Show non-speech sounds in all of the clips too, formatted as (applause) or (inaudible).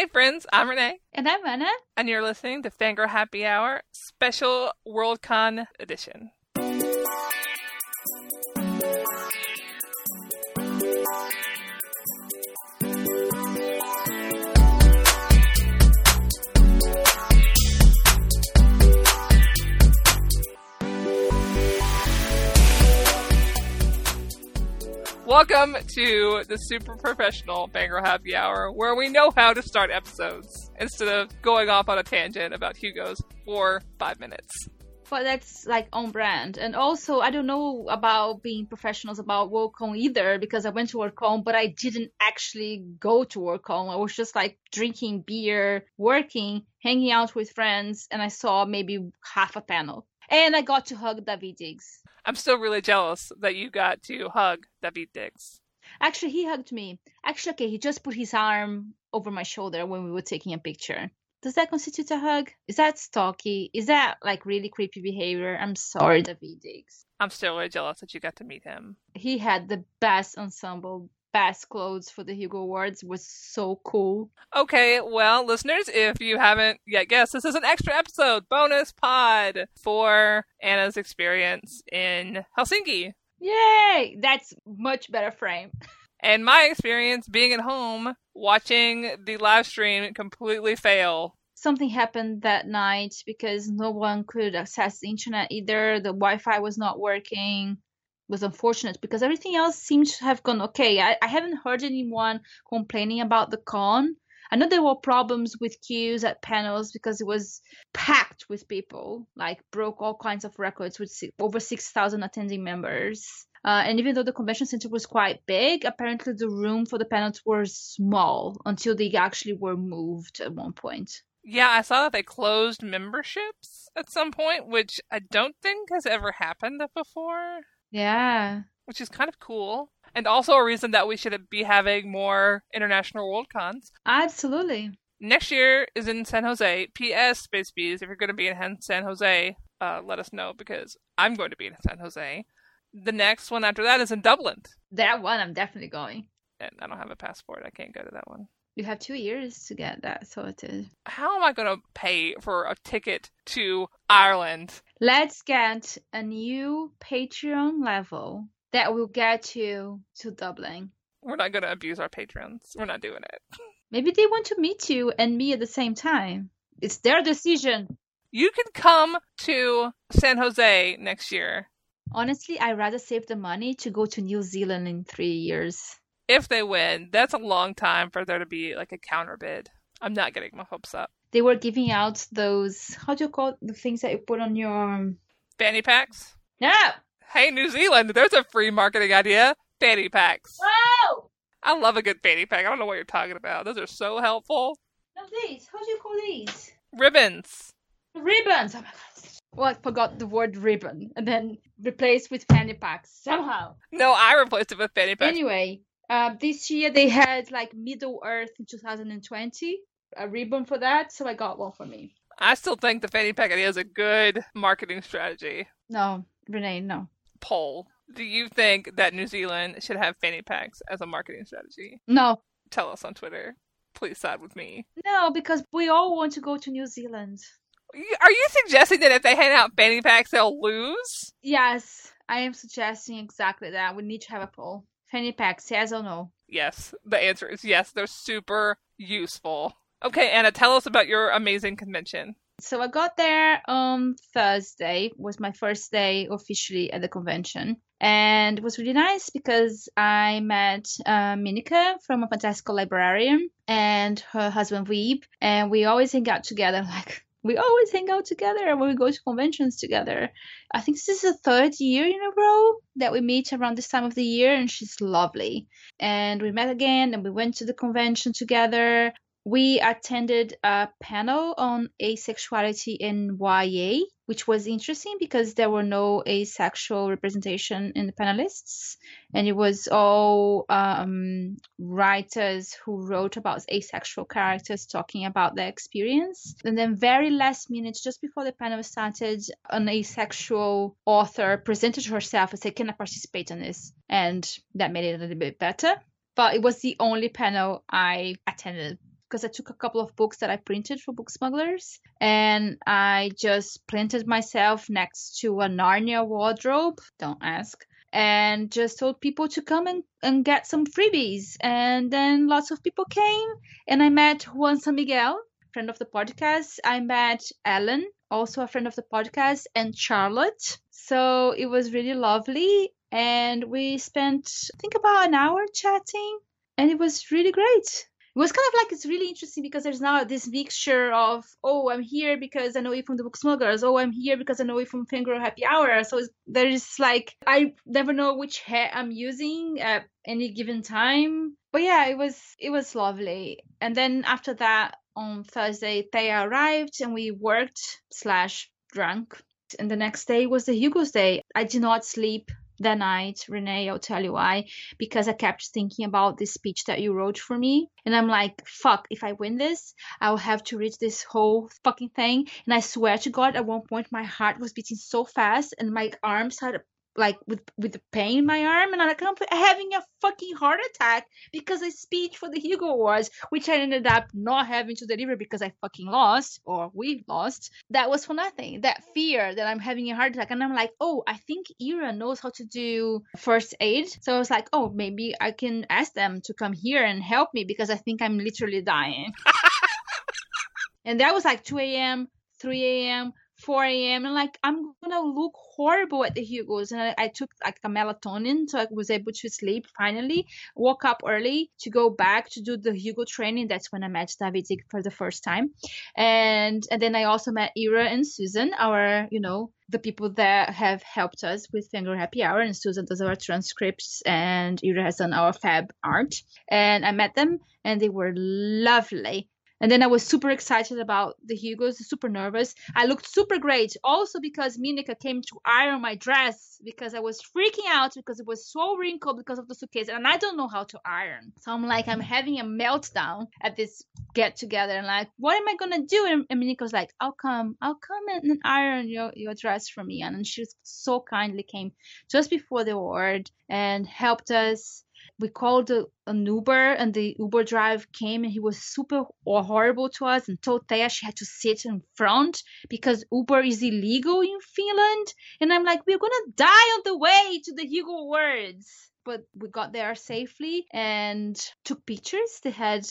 Hey friends, I'm Renee. And I'm Anna. And you're listening to Fangirl Happy Hour Special Worldcon Edition. Welcome to the super professional Fangirl Happy Hour, where we know how to start episodes instead of going off on a tangent about Hugo's for five minutes. But that's like on brand. And also, I don't know about being professionals about Worldcon either because I went to Worldcon, but I didn't actually go to Worldcon. I was just like drinking beer, working, hanging out with friends, and I saw maybe half a panel. And I got to hug Daveed Diggs. I'm still really jealous that you got to hug Daveed Diggs. Actually, he hugged me. Actually, okay, he just put his arm over my shoulder when we were taking a picture. Does that constitute a hug? Is that stalky? Is that like really creepy behavior? I'm sorry, Daveed Diggs. I'm still really jealous that you got to meet him. He had the best ensemble best clothes for the Hugo Awards was so cool. Okay, well, listeners, if you haven't yet guessed, this is an extra episode, bonus pod for Anna's experience in Helsinki. Yay! That's much better frame. (laughs) and my experience being at home watching the live stream completely fail something happened that night because no one could access the internet either. The Wi Fi was not working was unfortunate because everything else seemed to have gone okay. I, I haven't heard anyone complaining about the con. I know there were problems with queues at panels because it was packed with people, like broke all kinds of records with over 6,000 attending members. Uh, and even though the convention center was quite big, apparently the room for the panels were small until they actually were moved at one point. Yeah, I saw that they closed memberships at some point, which I don't think has ever happened before. Yeah. Which is kind of cool. And also a reason that we should be having more international world cons. Absolutely. Next year is in San Jose. P.S. Space Bees, if you're going to be in San Jose, uh, let us know because I'm going to be in San Jose. The next one after that is in Dublin. That one I'm definitely going. And I don't have a passport. I can't go to that one. You have two years to get that sorted. How am I going to pay for a ticket to Ireland? Let's get a new Patreon level that will get you to Dublin. We're not going to abuse our patrons. We're not doing it. (laughs) Maybe they want to meet you and me at the same time. It's their decision. You can come to San Jose next year. Honestly, I'd rather save the money to go to New Zealand in three years if they win, that's a long time for there to be like a counter bid. I'm not getting my hopes up. They were giving out those how do you call it? the things that you put on your um, fanny packs? Yeah. Hey, New Zealand, there's a free marketing idea. Fanny packs. Oh! I love a good fanny pack. I don't know what you're talking about. Those are so helpful. No, these. How do you call these? Ribbons. Ribbons. Oh my god. Well, I forgot the word ribbon and then replaced with fanny packs somehow. No, I replaced it with fanny packs. Anyway, uh, this year they had like Middle Earth in 2020, a ribbon for that, so I got one for me. I still think the fanny pack idea is a good marketing strategy. No, Renee, no. Poll. Do you think that New Zealand should have fanny packs as a marketing strategy? No. Tell us on Twitter. Please side with me. No, because we all want to go to New Zealand. Are you suggesting that if they hand out fanny packs, they'll lose? Yes, I am suggesting exactly that. We need to have a poll. Fanny packs, yes or no? Yes. The answer is yes. They're super useful. Okay, Anna, tell us about your amazing convention. So I got there on Thursday, was my first day officially at the convention. And it was really nice because I met uh, Mieneke from a fantastical librarian and her husband Weeb, and we always hang out together (laughs) like we always hang out together we go to conventions together. I think this is the third year in a row that we meet around this time of the year, and she's lovely. And we met again, and we went to the convention together we attended a panel on asexuality in YA, which was interesting because there were no asexual representation in the panelists, and it was all um, writers who wrote about asexual characters talking about their experience. And then, very last minute, just before the panel started, an asexual author presented herself and said, "Can I participate in this?" And that made it a little bit better. But it was the only panel I attended because I took a couple of books that I printed for Book Smugglers and I just planted myself next to a Narnia wardrobe. Don't ask. And just told people to come and, and get some freebies. And then lots of people came and I met Juan San Miguel, friend of the podcast. I met Ellen, also a friend of the podcast, and Charlotte. So it was really lovely. And we spent, I think, about an hour chatting. And it was really great it was kind of like it's really interesting because there's now this mixture of oh i'm here because i know you from the book smugglers oh i'm here because i know you from fangirl happy hour. So there's like i never know which hat i'm using at any given time. But yeah it was it was lovely. And then after that on thursday Thea arrived and we worked slash drunk. And the next day was the hugo's day. I did not sleep that night, Renee, I'll tell you why. Because I kept thinking about this speech that you wrote for me. And I'm like, fuck, if I win this, I'll have to read this whole fucking thing. And I swear to God, at one point, my heart was beating so fast and my arms started like with with the pain in my arm and I'm like, I'm having a fucking heart attack because I speech for the Hugo Awards, which I ended up not having to deliver because I fucking lost or we lost. That was for nothing. That fear that I'm having a heart attack. And I'm like, oh, I think Ira knows how to do first aid. So I was like, oh, maybe I can ask them to come here and help me because I think I'm literally dying. (laughs) and that was like 2 a.m., 3 a.m., 4 a.m. and like I'm gonna look horrible at the Hugos. And I, I, took like a melatonin, so I was able to sleep finally. Woke up early to go back to do the Hugo training. That's when I met David for the first time, and and then I also met Ira and Susan, our you know the people that have helped us with Fangirl Happy Hour, and Susan does our transcripts, and Ira has done our fab art. And I met them, and they were lovely. And then I was super excited about the Hugos, super nervous. I looked super great, also because Mieneke came to iron my dress because I was freaking out because it was so wrinkled because of the suitcase, and I don't know how to iron. So I'm like, I'm having a meltdown at this get together, and like, what am I gonna do? And, Mieneke was like, I'll come, I'll come and iron your your dress for me, and she so kindly came just before the award and helped us we called an Uber and the Uber driver came and he was super horrible to us and told Thea she had to sit in front because Uber is illegal in Finland. And I'm like, we're gonna die on the way to the Hugo Awards. But we got there safely and took pictures. They had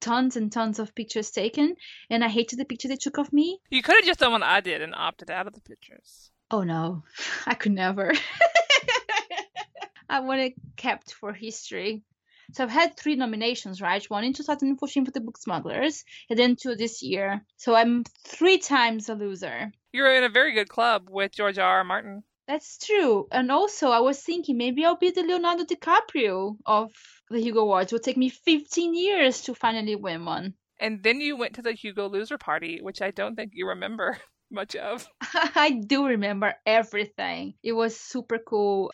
tons and tons of pictures taken, and I hated the picture they took of me. You could have just done what I did and opted out of the pictures. Oh no, (laughs) I could never. (laughs) I want it kept for history. So I've had three nominations, right? One in 2014 for the Book Smugglers, and then two this year. So I'm three times a loser. You're in a very good club with George R. R. Martin. That's true. And also, I was thinking maybe I'll be the Leonardo DiCaprio of the Hugo Awards. It will take me 15 years to finally win one. And then you went to the Hugo Loser Party, which I don't think you remember (laughs) much of. (laughs) I do remember everything. It was super cool.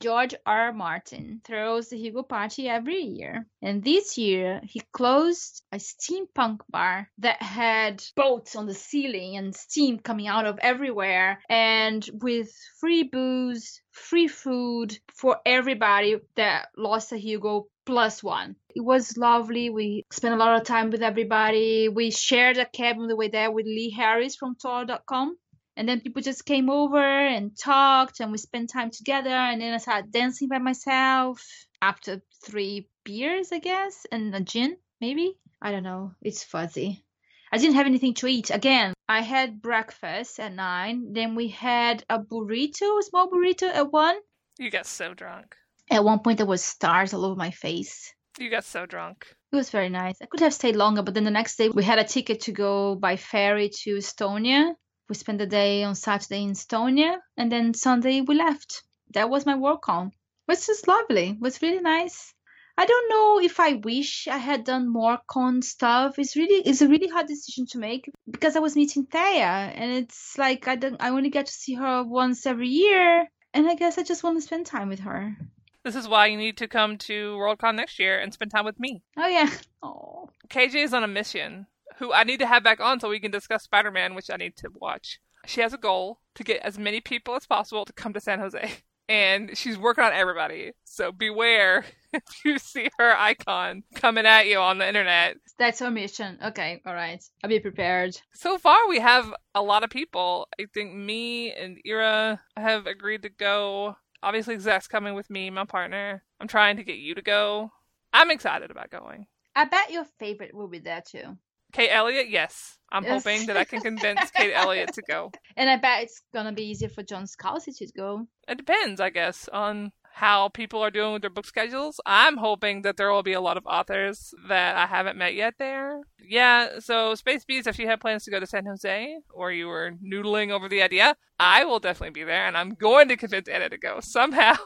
George R. Martin throws the Hugo Party every year. And this year, he closed a steampunk bar that had boats on the ceiling and steam coming out of everywhere, and with free booze, free food for everybody that lost a Hugo plus one. It was lovely. We spent a lot of time with everybody. We shared a cabin the way there with Lee Harris from Tor.com and then people just came over and talked and we spent time together. And then i started dancing by myself after three beers i guess and a gin maybe? I don't know. It's fuzzy. I didn't have anything to eat. Again i had breakfast at nine. Then we had a burrito a small burrito at one. You got so drunk. At one point there was stars all over my face. You got so drunk. It was very nice. I could have stayed longer, but then the next day we had a ticket to go by ferry to Estonia we spent the day on Saturday in Estonia, and then Sunday we left. That was my Worldcon. It was just lovely. It was really nice. I don't know if I wish I had done more con stuff. It's really it's a really hard decision to make because I was meeting Thea and it's like I don't I only get to see her once every year and I guess I just want to spend time with her. This is why you need to come to Worldcon next year and spend time with me. Oh yeah. (laughs) Oh. KJ is on a mission who I need to have back on so we can discuss Spider Man, which I need to watch. She has a goal to get as many people as possible to come to San Jose. And she's working on everybody. So beware (laughs) if you see her icon coming at you on the internet. That's our mission. Okay, all right. I'll be prepared. So far, we have a lot of people. I think me and Ira have agreed to go. Obviously, Zach's coming with me, my partner. I'm trying to get you to go. I'm excited about going. I bet your favorite will be there too. Kate Elliott, yes. I'm Yes. hoping that I can convince Kate Elliott to go. (laughs) And I bet it's gonna be easier for John Scalzi to go. It depends, I guess, on how people are doing with their book schedules. I'm hoping that there will be a lot of authors that I haven't met yet there. Yeah, so Space Bees, if you have plans to go to San Jose or you were noodling over the idea, I will definitely be there and I'm going to convince Anna to go somehow. (laughs)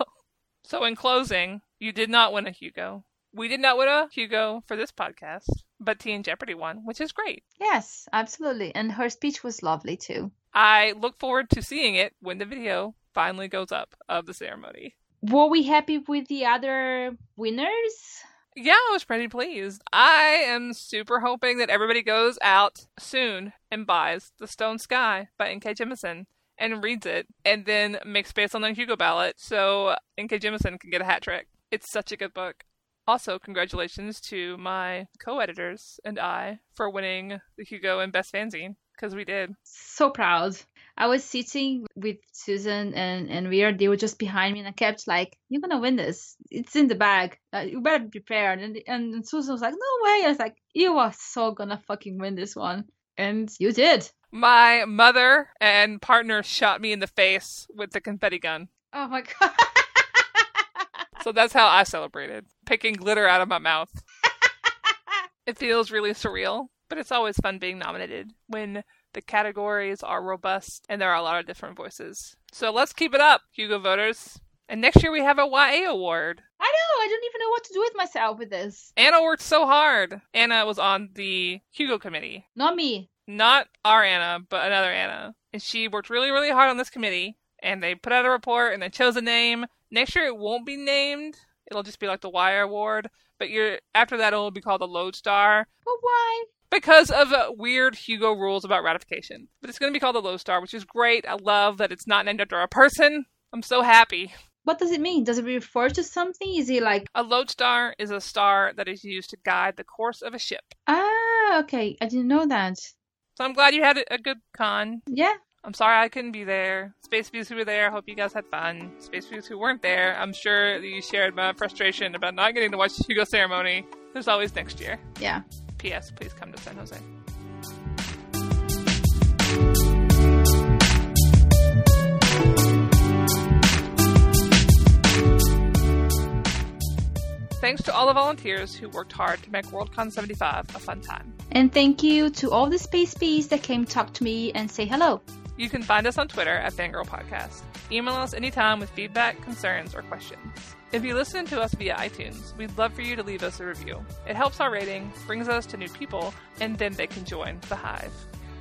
So, in closing, you did not win a Hugo. We did not win a Hugo for this podcast, but Teen Jeopardy won, which is great. Yes, absolutely. And her speech was lovely too. I look forward to seeing it when the video finally goes up of the ceremony. Were we happy with the other winners? Yeah, I was pretty pleased. I am super hoping that everybody goes out soon and buys The Stone Sky by N.K. Jemisin and reads it and then makes space on the Hugo ballot so N.K. Jemisin can get a hat trick. It's such a good book. Also, congratulations to my co-editors and I for winning the Hugo and Best Fanzine because we did. So proud. I was sitting with Susan and and Weir. They were just behind me, and I kept like, "You're gonna win this. It's in the bag. Uh, you better be prepared." And and Susan was like, "No way!" I was like, "You are so gonna fucking win this one," and you did. My mother and partner shot me in the face with the confetti gun. Oh my (laughs) god. So that's how I celebrated, picking glitter out of my mouth. (laughs) It feels really surreal, but it's always fun being nominated when the categories are robust and there are a lot of different voices. So let's keep it up, Hugo voters. And next year we have a YA award. I know. I don't even know what to do with myself with this. Anna worked so hard. Anna was on the Hugo committee. Not me. Not our Anna, but another Anna. And she worked really, really hard on this committee. And they put out a report and they chose a name. Next year it won't be named. It'll just be like the Wire Award. But you're after that it'll be called the Lodestar But why? because of uh, weird Hugo rules about ratification. But it's going to be called the Lodestar, which is great. I love that it's not named after a person. I'm so happy. What does it mean? Does it refer to something? Is it like A lodestar is a star that is used to guide the course of a ship. ah okay? I didn't know that. So I'm glad you had a a good con. Yeah. I'm sorry I couldn't be there. Space Bees who were there, I hope you guys had fun. Space Bees who weren't there, I'm sure you shared my frustration about not getting to watch the Hugo ceremony. There's always next year. Yeah. P.S. Please come to San Jose. Thanks to all the volunteers who worked hard to make Worldcon 75 a fun time. And thank you to all the space bees that came talk to me and say hello. You can find us on Twitter at Fangirl Podcast. Email us anytime with feedback, concerns, or questions. If you listen to us via iTunes, we'd love for you to leave us a review. It helps our rating, brings us to new people, and then they can join the hive.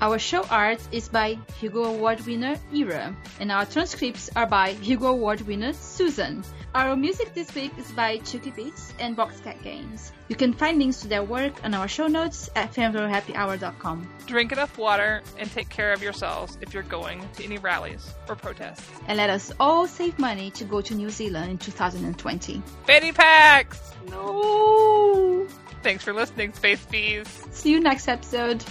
Our show art is by Hugo Award winner Ira, and our transcripts are by Hugo Award winner Susan. Our music this week is by Chucky Beats and Boxcat Games. You can find links to their work on our show notes at fangirlhappyhour.com. Drink enough water and take care of yourselves if you're going to any rallies or protests. And let us all save money to go to New Zealand in 2020. Fanny packs! No! Thanks for listening, Space Bees. See you next episode.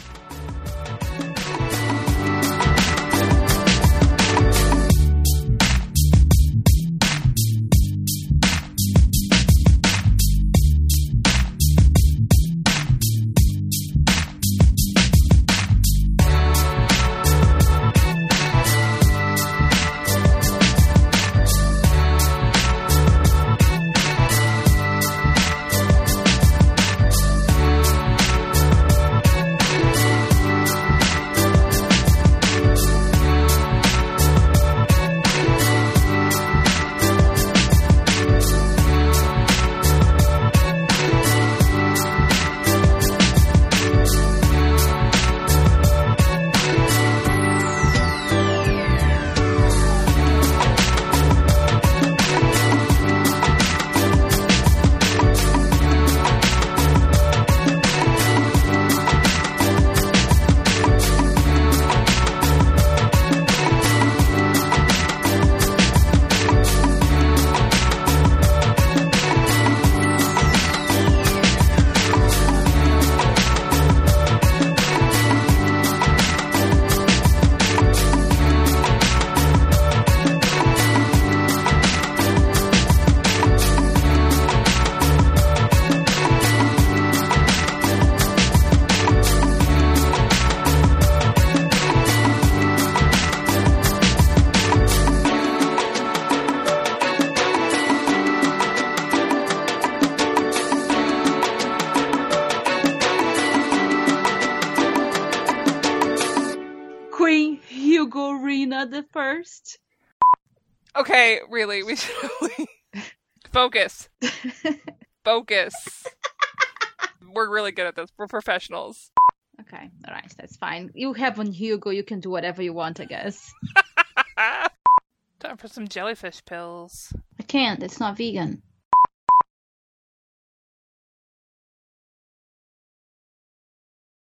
Hugo Rena the first. Okay, really, we should (laughs) focus. (laughs) Focus. We're really good at this. We're professionals. Okay, alright, that's fine. You have on Hugo, you can do whatever you want, I guess. (laughs) Time for some jellyfish pills. I can't, it's not vegan.